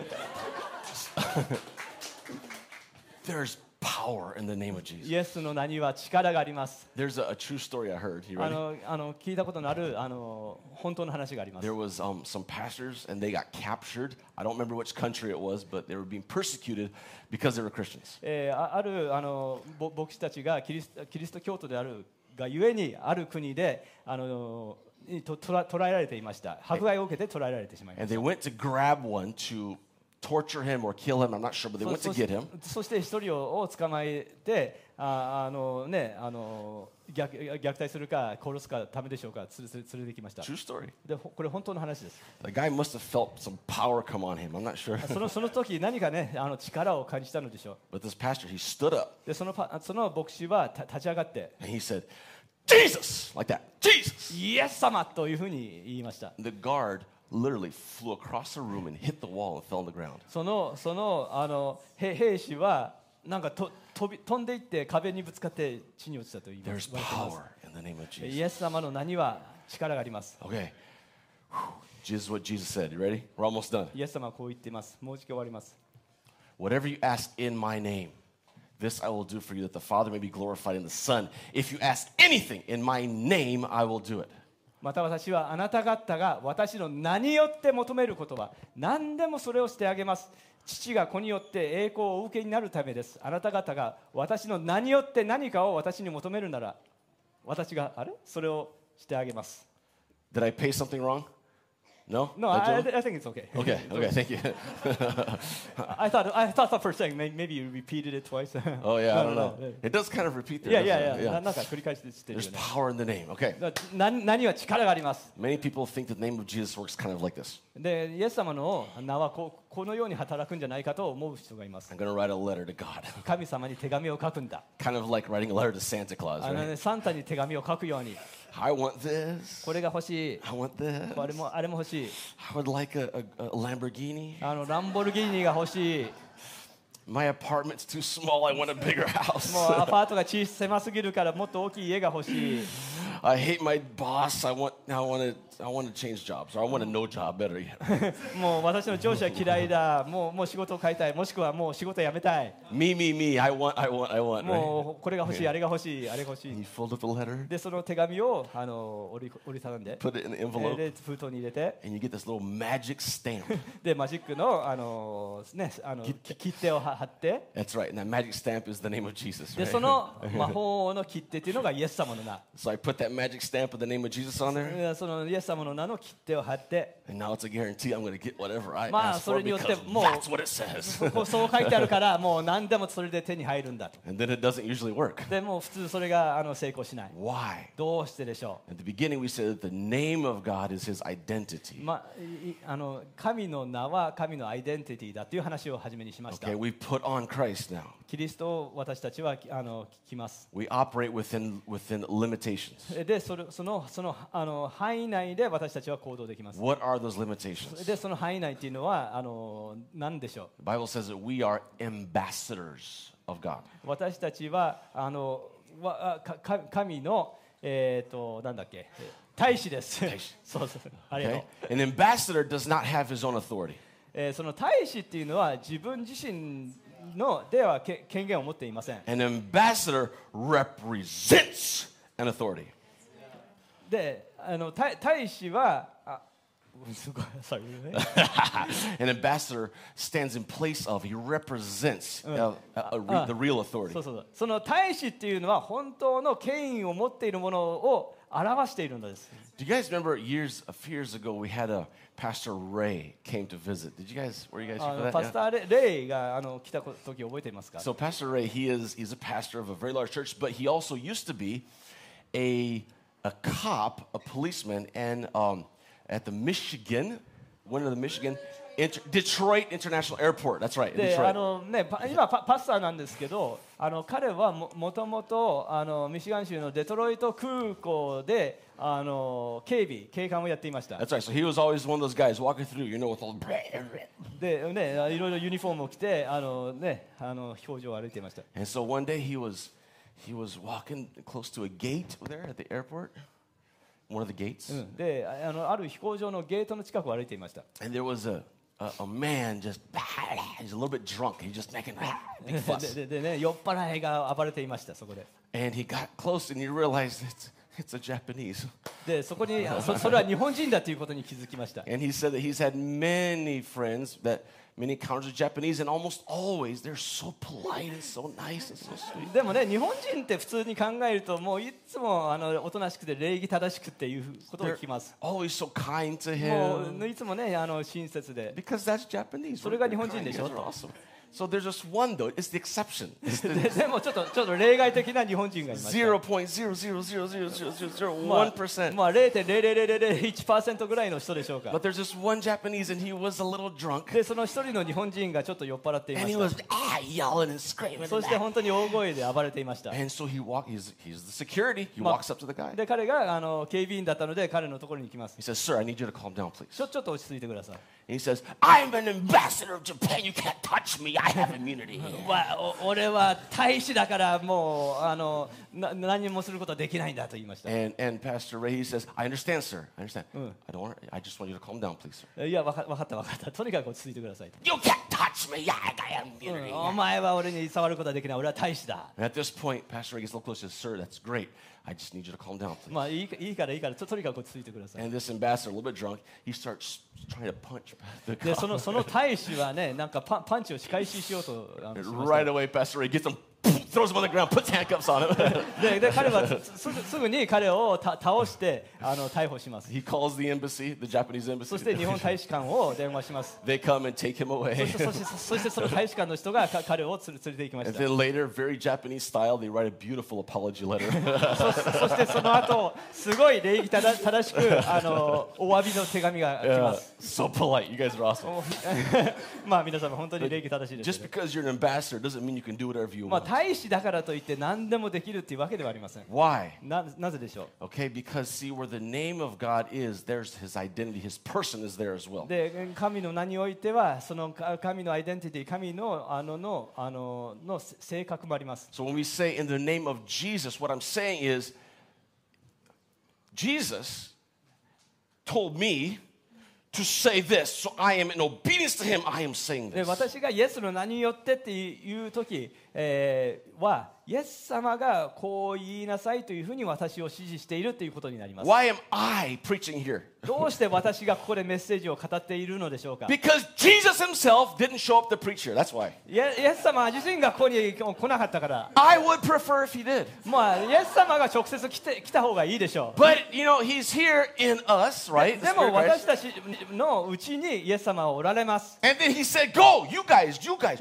There's power in the name of Jesus. イエスの名には力があります。There's a, a true story I heard. You あ ready? のあの聞いたことのあるあの本当の話があります。There was um, some pastors and they got captured. I don't remember which country it was, but they were being persecuted because they were Christians. えーああるあのぼ牧師たちがキリスキリスト教徒であるがゆえにある国であのにと捕ら捕らえられていました。迫害を受けて捕らえられてしまいま And し they went to grab one to torture him or kill him. I'm not sure, but they た。went そ to そ get him. そして一人をを捕まえてああのねあの虐虐待するか殺すかためでしょうか連れ連れてきました。True story. でほこれ本当の話です。The guy must have felt some power come on him. I'm not sure. そのその時何かねあの力を感じたのでしょう。But this pastor, he stood up でそのパその牧師はた立ち上がって and he said, Jesus! Like that. Jesus! イエス様というふうに言いました。The guard literally flew across the room and hit the wall and fell on the ground. そのそのあの兵兵士はなんかと飛び飛んでいって壁にぶつかって地に落ちたと言いま There's power in the name of イ Jesus. エス様の名には力があります。Okay. This is what Jesus said. You ready? We're almost done. イエス様はこう言っています。もうじき終わります。Whatever you ask in my name, this I will do for you, that the Father may be glorified in the Son. If you ask anything in my name, I will do it. また私はあなた方が私の名によって求めることは何でもそれをしてあげます。父が子によって栄光をお受けになるためです。あなた方が私の名によって何かを私に求めるなら私があれそれをしてあげます。Did I pay something wrong? No? No, I, I think it's okay. Okay, okay, thank you. I thought I thought for a second may- maybe you repeated it twice. oh, yeah, I don't no, know. no. It does kind of repeat there. Yeah, yeah, yeah. ななんか繰り返して There's power in the name. Okay. だ何何は力があります。Many people think the name of Jesus works kind of like this. で、イエス様の名はこうこのように働くんじゃないかと思う人がいます。I'm going to write a letter to God. 神様に手紙を書くんだ。kind of like writing a letter to Santa Claus, あの?ね、サンタに手紙を書くように、I want this. これが欲しい、 I want this. あれもあれも欲しい、 I would like a, a, a Lamborghini. あのランボルギーニが欲しい、 My apartment's too small. I want a bigger house. もうアパートが小狭すぎるからもっと大きい家が欲しい。 I hate my boss. I want I want to I want to change jobs or I want a no job better yet. *laughs* もう私の上司は嫌いだ。もうもう仕事を変えたい。もしくはもう仕事辞めたい。 me me me. I want I want I want. Right? もうこれが欲しい、あれが欲しい、あれが欲し And い you。fold up the letter, で、その手紙をあの折り折りたたんで、 put it in the え envelope, で封筒に入れて、 and you get this little magic stamp. *laughs* でマジックのあのねあの切手を貼って、 That's right. And that magic stamp is the name of Jesus. で Right? その魔法の切手っていうのがイエス様の名。 So I *laughs* put that magic stamp with the name of Jesus on there, でそのイエス 様の名の切手を貼って、and now it's a guarantee I'm going to get whatever I まあそれによってもう that's what it says. こうそう書いてあるから、もう何でもそれで手に入るんだと。and then it doesn't usually work. でもう普通それがあの成功しない。Why? どうしてでしょ At the beginning, we said that the name of God is His identity. う、まあ、あの神の名は神のアイデンティティだっていう話を初めにしました。Okay, we put on Christ now. キリストを私たちはあの聞きます。We operate within within limitations. でそれそのそのあの範囲内で私たちは行動できます。What are those limitations? でその範囲内っていうのはあの何でしょ The Bible says that we are ambassadors of God. う私たちはあのわあかか神の、えー、となんだっけ大使です。使そうそうありがとう Okay? An ambassador does not have his own authority. えーその大使っていうのは自分自身のではけ権限を持っていません。An ambassador represents an authority. であの大大使はあ*laughs* すごい sorry ね an ambassador stands in place of, he represents uh, a- a re- uh. the real authority. そうそうそうその大使っていうのは本当の権威を持っているものを表しているのです。 Do you guys remember years, a few years ago, we had a Pastor Ray came to visit. Did you guys, were you guys あ here の for パ that? スターレレイがあの来た時覚えていますか So Pastor Ray, he is he's a pastor of a very large church, but he also used to be a a cop, a policeman, and um, at the Michigan, one of the Michigan, inter, Detroit International Airport. That's right, であ Detroit. のね、パ今パパスターなんですけどあの彼はももともとあのミシガン州のデトロイト空港であの警備警官をやっていました That's right. So he was always one of those guys walking through, you know, with all. でねいろいろユニフォームを着てあのねあの表情を歩いていました And so one day he was he was walking close to a gate there at the airport, one of the gates, うんでああのある飛行場のゲートの近くを歩いていました and there was a a, a man just *laughs* he's a little bit drunk. He's just making *laughs* big で fuss. ででね酔っ払いが暴れていましたそこで *laughs* And he got close and he realized it's, it's a Japanese. でそこにそそれは日本人だということに気づきました And he said that he's had many friends that many encounters with Japanese, and almost always they're so polite and so nice and so sweet. でもね日本人って普通に考えるともういつもあのおとなしくて礼儀正しくっていうことを聞きます always so kind to も him ういつもねあの親切で because that's Japanese. それが日本人.でしょ？Awesome. So there's just one though. It's the exception. It's ででもちょっとちょっと例外的な日本人がいました zero point zero zero zero zero zero zero zero ま one あ percent. まあ0.00001%ぐらいの人でしょうか But there's just one Japanese, and he was a little drunk, でその一人の日本人がちょっと酔っ払っていま and he し was ah, yelling and screaming. たそ and して.本当に大声で暴れていました And so he walked. He's he's the security. He walks up to the guy. で彼があの警備員だったので彼のところに行きます He says, "Sir, I need you to calm down, please." ちょちょっと落ち着いてください he says, I'm an ambassador of Japan. You can't touch me. I have immunity. わお俺は大使だからもうあのな何もすることはできないんだと言いました and, and Pastor Ray, says, I understand, sir. I understand. I don't want, I just want you to calm down, please, sir. いやわかわかったわかったとにかく落ち着いてくださいと You can't touch me. I have immunity. お前は俺に触ることはできない俺は大使だ And at this point, Pastor Ray gets a little closer. Sir, that's great. I just need you to calm down, please. まあいいかいいからいいからととにかく落ち着いてください And this ambassador, a little bit drunk, he starts trying to punch the でそ cop. のその大使はねなんかパンパンチを仕返ししようとあのしました Right *laughs* away, Pastor Ray gets him throws him on the ground, puts handcuffs on him. でで彼はすすぐすぐに彼をた倒してあの逮捕します。he calls the embassy, the Japanese そ embassy. して日本大使館を電話します。they come and take him そ away. してそしてそしてその大使館の人がか彼をつ連れて行きまし And た。then later, very Japanese style, they write a beautiful apology letter. そそしてその後すごい礼儀正正しくあのお詫びの手紙が来 Yeah, ます。so polite. You guys are awesome. まあ皆様本当に礼儀正しいです Just ね。because you're an ambassador doesn't mean you can do whatever you まあ want. 大使だからといって何でもできるっていうわけではありません。Why? ななぜでしょ Okay, because see, where the name of God is, there's his identity. His person is there as well. う。で神の名においてはそのか神のアイデンティティ神のあののあのの性格もあります。So when we say in the name of Jesus, what I'm saying is Jesus told me to say this. So I am in obedience to him, I am saying this. 私がイエスの名によってっていう時、えーはイエス様がこう言いなさいというふうに私を指示しているということになります。Why am I preaching here? どうして私がここでメッセージを語っているのでしょうか Because Jesus himself didn't show up to preach here. That's why. イエス様自身がここに来なかったから、I would prefer if he did. まあ、イエス様が直接来て来た方がいいでしょう。But, you know, he's here in us, right? でも.私たちのうちにイエス様はおられます。And then he said, Go, you guys, you guys,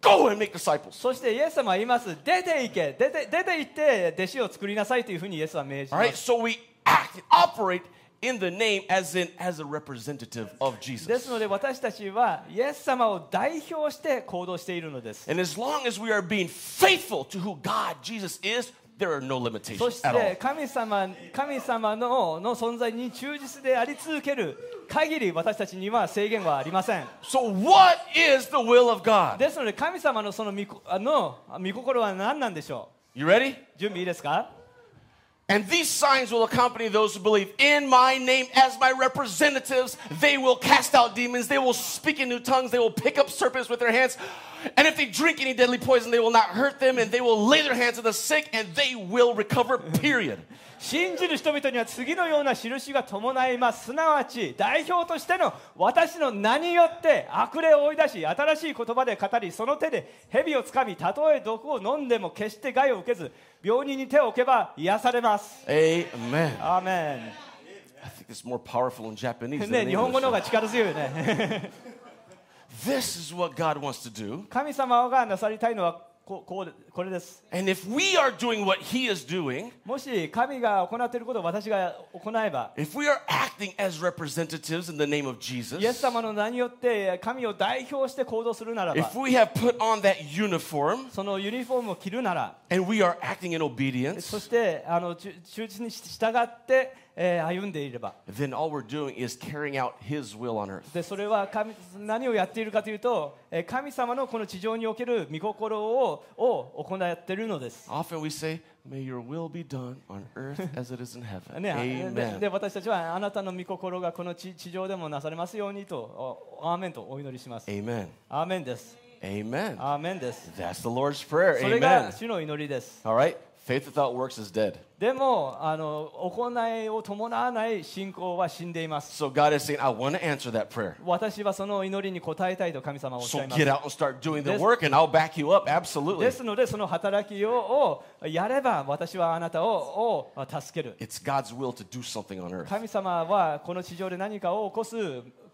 go and make disciples. そしてイエス様は言います。出て行け、出て出て行って弟子を作りなさいというふうにイエスは命じ All ま right, す。 so we act and operate in the name as in as a representative of で Jesus. すので私たちはイエス様を代表して行動しているのです。 And as long as we are being faithful to who God, Jesus is, there are no そ limitations し at all. て神様神様のの存在に忠実であり続ける限り私たちには制限はありません。So what is the will of God? ですので神様のその御の御心は何なんでしょ You ready? う準備いいですか？And these signs will accompany those who believe in my name as my representatives. They will cast out demons. They will speak in new tongues. They will pick up serpents with their hands. And if they drink any deadly poison, they will not hurt them. And they will lay their hands on the sick and they will recover, period. *laughs* 信じる人々には次のような印が伴いますすなわち代表としての私の名によって悪霊を追い出し新しい言葉で語りその手で蛇をつかみたとえ毒を飲んでも決して害を受けず 病人に手を置けば癒されます Amen. アーメ I think it's more powerful in Japanese ン than ね in 日本語の方.が力強いよね This is what God wants to do. 神様がなさりたいのはこ,こ,これです。Doing, もし神が行っていることを私が行えば、Jesus, イエス様の名によって神を代表して行動するならば、uniform, そのユニフォームを着るなら、そしてあの忠実に従って、えー歩んでいれば then all we're doing is carrying out His will on earth. でそれは神何をやっているかというと、えー神様のこの地上における御心をを行っているのです。Often we say, May your will be done on earth as it is in heaven. ね、で Amen. で私たちはあなたの御心がこの地地上でもなされますようにとおアーメンとお祈りします。Amen. アーメンです。Amen. アーメンです。That's the Lord's prayer. それが.主の祈りです。All right? Faith without works is dead. でもあの行いを伴わない信仰は死んでいます。私はその祈りに応えたいと神様をおっしいます。ですので、その働きを,やれば私はあなた,を助ける。神様はこの地上で何かを起こす。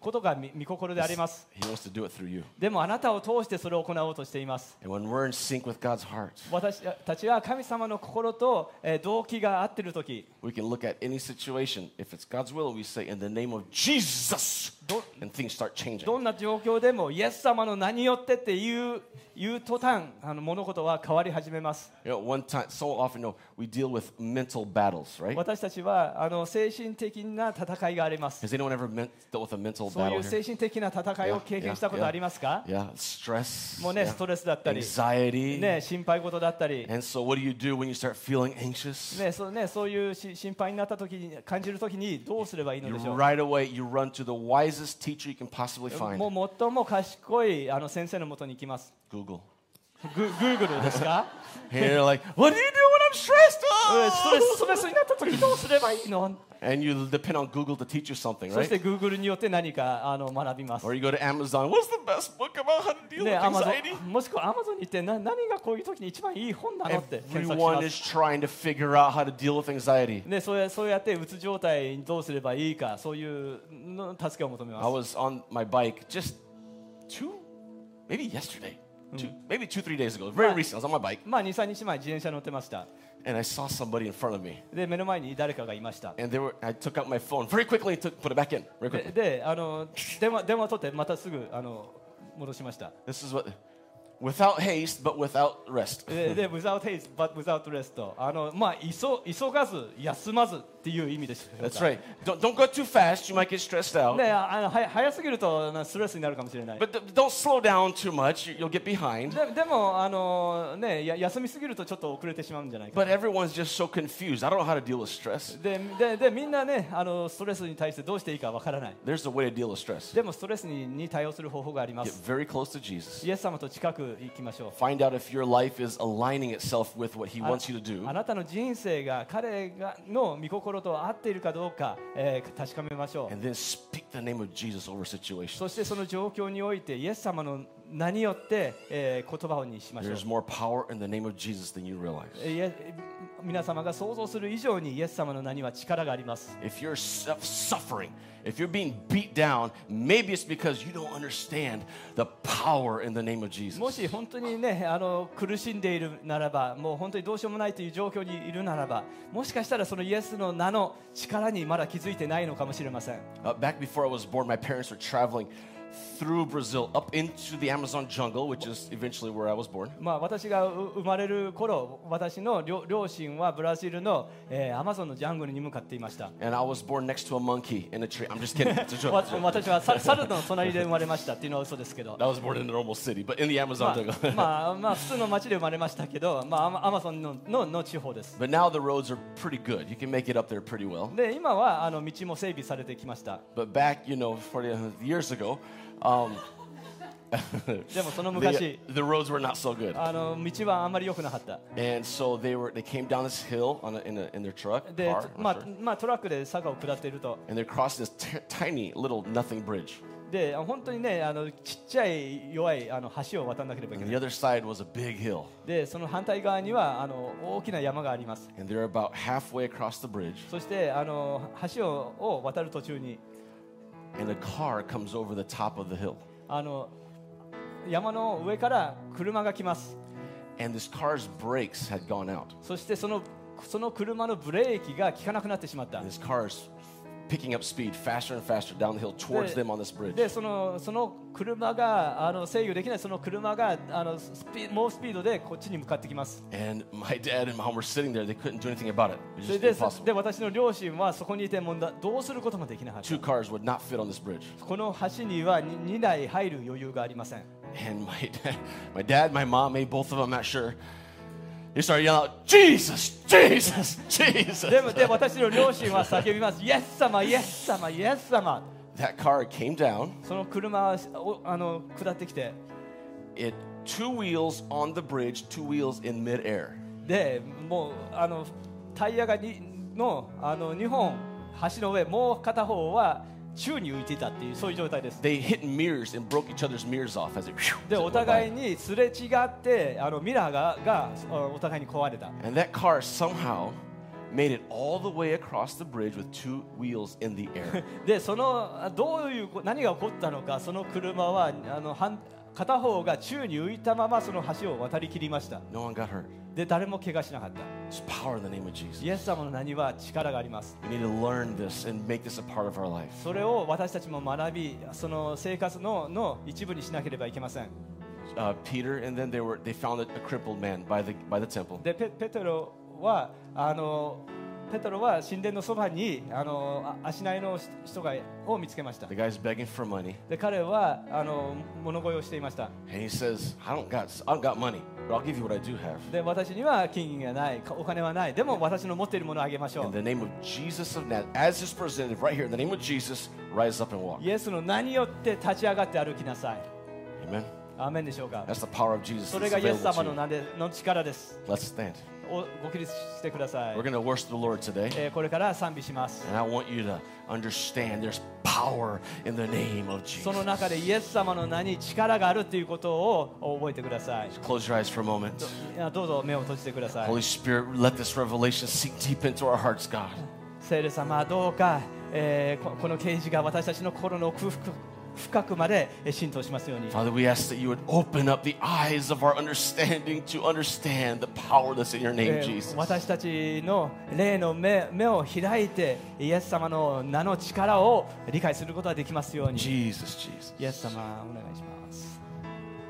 ことがみ御心であります He wants to do it through you. でもあなたを通してそれを行おうとしています And when we're in sync with God's heart, 私たちは神様の心と、えー動機が合っている時 we can look at any situation. If it's God's will, we say, In the name of Jesus, And things start changing. どんな状況でも、イエス様の何よってって言う,いうとたんあの物事は変わり始めます。私たちはあの精神的な戦いがあります。Has anyone そういう精神的な戦いを経験したことありますか？もうね、ストレスだったり、ね、心配事だったり。ね、そうね、そういうし心配になった時に、感じる時にどうすればいいのでしょう？You, wisest teacher you can possibly find. もう最も賢いあの先生のもとに行きます。 Google. グ Google ですか *laughs* And you're like, what do you do when I'm stressed? えストレスストレスになった時どうすればいいの And you depend on Google to teach you something, そして right? Google によって何かあの学びます。 Or you go to Amazon. What's the best book about how to deal ね、 with アマゾ anxiety? ンもしくはアマゾンに行ってな何がこういう時に一番いい本なのって検索し Everyone ま is す。 trying to figure out how to deal with anxiety. ね、そうやそうやってうつ状態にどうすればいいかそういうの助けを求め I ます。 was on my bike just two, maybe yesterday, two, maybe two, three days ago. Very Right. recent. I was on my bike まあ2、3日前自転車乗ってました。 and I saw somebody in front of me. で目の前に誰かがいました。 And they were, I took out my phone very quickly and took, put it back in very で quickly. であの電話電話取ってまたすぐあの戻しました。 This is what, without haste, but without rest. でで without haste but without rest あのまあ急急がず休まず っていう意味でしょうか That's right. Don't, don't go too fast. You might get stressed out. ねあのは早すぎるとなストレスになるかもしれない。But don't slow down too much. You- You'll get behind. ででもあの、ね、や休みすぎるとちょっと遅れてしまうんじゃないか But everyone's just so confused. I don't know how to deal with stress. でででみんなねあのストレスに対してどうしていいかわからない There's a way to deal with stress. でもストレスにに対応する方法がありま Get す very close to Jesus. イエス様と近く行きましょう Find out if your life is aligning itself with what He あ wants you to do. あなたの人生が彼がの御心ころと合っているかどうか、え、確かめましょう。そしてその状況において、イエス様の名によって、えー言葉にしましょう There's more power in the name of Jesus than you realize. 皆様が想像する以上にイエス様の名には力があります If you're su- suffering, if you're being beat down, maybe it's because you don't understand the power in the name of Jesus. もし本当にねあの苦しんでいるならばもう本当にどうしようもないという状況にいるならばもしかしたらそのイエスの名の力にまだ気づいてないのかもしれません Uh, back before I was born, my parents were traveling through Brazil up into the Amazon jungle, which is eventually where I was born. まあ、私がう生まれる頃私の両両親はブラジルの、えーアマゾンのジャングルに向かっていました And I was born next to a monkey in a tree. I'm just kidding. It's a joke. *laughs* わ私はさ猿の隣で生まれましたっていうのは嘘ですけど I was born in a normal city, but in the ま Amazon jungle. *laughs* あ、まあ、まあ普通の町で生まれましたけど、まあアマ、アマゾンののの地方です but now the roads are pretty good. You can make it up there pretty well. で今はあの道も整備されてきました But back, you know, 40 years ago, Um, *laughs* でもその昔、あの道はあんまり良くなかった。で、まあ、トラックで坂を下っていると。で、本当にね、あのちっちゃい弱いあの橋を渡らなければ。で、その反対側にはあの大きな山があります。そしてあの橋,を渡る途中に。And a car comes over the top of the hill. あの山の上から車が来ます And this car's brakes had gone out. そしてそのその車のブレーキが効かなくなってしまった this car is picking up speed faster and faster down the hill towards The- them on this bridge. でそのその車があの制御できないその車があのスピ猛スピードでこっちに向かってきます And my dad and mom were sitting there. They couldn't do anything about it. It そ was れ just で impossible. で私の両親はそこにいてもんだどうすることもできなかった Two cars would not fit on this bridge. この橋には 2, 台入る余裕がありません And my dad, my dad, my mom, maybe both of them, I'm not sure. They started yelling out, Jesus, Jesus, Jesus. でもで私の両親は叫びますイエス様イエス様イエス様 That car came down. その車はおあの下ってきて It two wheels on the bridge, two wheels in midair. でもうあのタイヤがにのあの2本橋の上もう片方は宙に浮いていたっていうそういう状態です They hit mirrors and broke each other's mirrors off as it. でお互い.にすれ違ってあのミラーががあお互いに壊れた And that car somehow made it all the way across the bridge with two wheels in the air. でそのあどういうこ何が起こったのかその車はあの半片方が宙に浮いたままその橋を渡り切りました no one got hurt. で誰も怪我しなかった There's power in the name of Jesus. イエス様の名には力があります We need to learn this and make this a part of our life. それを私たちも学びその生活のの一部にしなければいけません Uh, Peter and then they were they found a crippled man by the by the temple. でペペテロはあのペテロは神殿のそばにあのあ足内の人がを見つけました The guy's begging for money, で彼はあの物乞いをしていました and he says, "I don't got I don't got money, but I'll give you what I do have." で私には金銀がないかお金はないでも私の持っているものをあげましょ In う the name of Jesus of Nazareth, as his representative right here, in the name of Jesus, rise up and walk. イエスの名によって立ち上がって歩きなさい Amen. アーメンでしょうか That's the power of Jesus. それがイエス様の.名での力です Let's stand. おご起立してください We're、going to worship the Lord today. えーこれから賛美します And I want you to understand there's power in the name of その Jesus. 中でイエス様の名に力があるということを覚えてください Close your eyes for a moment. どうぞ目を閉じてください Holy Spirit, let this revelation sink deep into our hearts, God. 聖霊様どうか、えーここの啓示が私たちの心の空腹深くまでえー浸透しますように Father, we ask that you would open up the eyes of our understanding to understand the power that's in your name, えー Jesus. 私たちの霊の目目を開いてイエス様の名の力を理解することができますように Jesus, Jesus. イエス様お願いします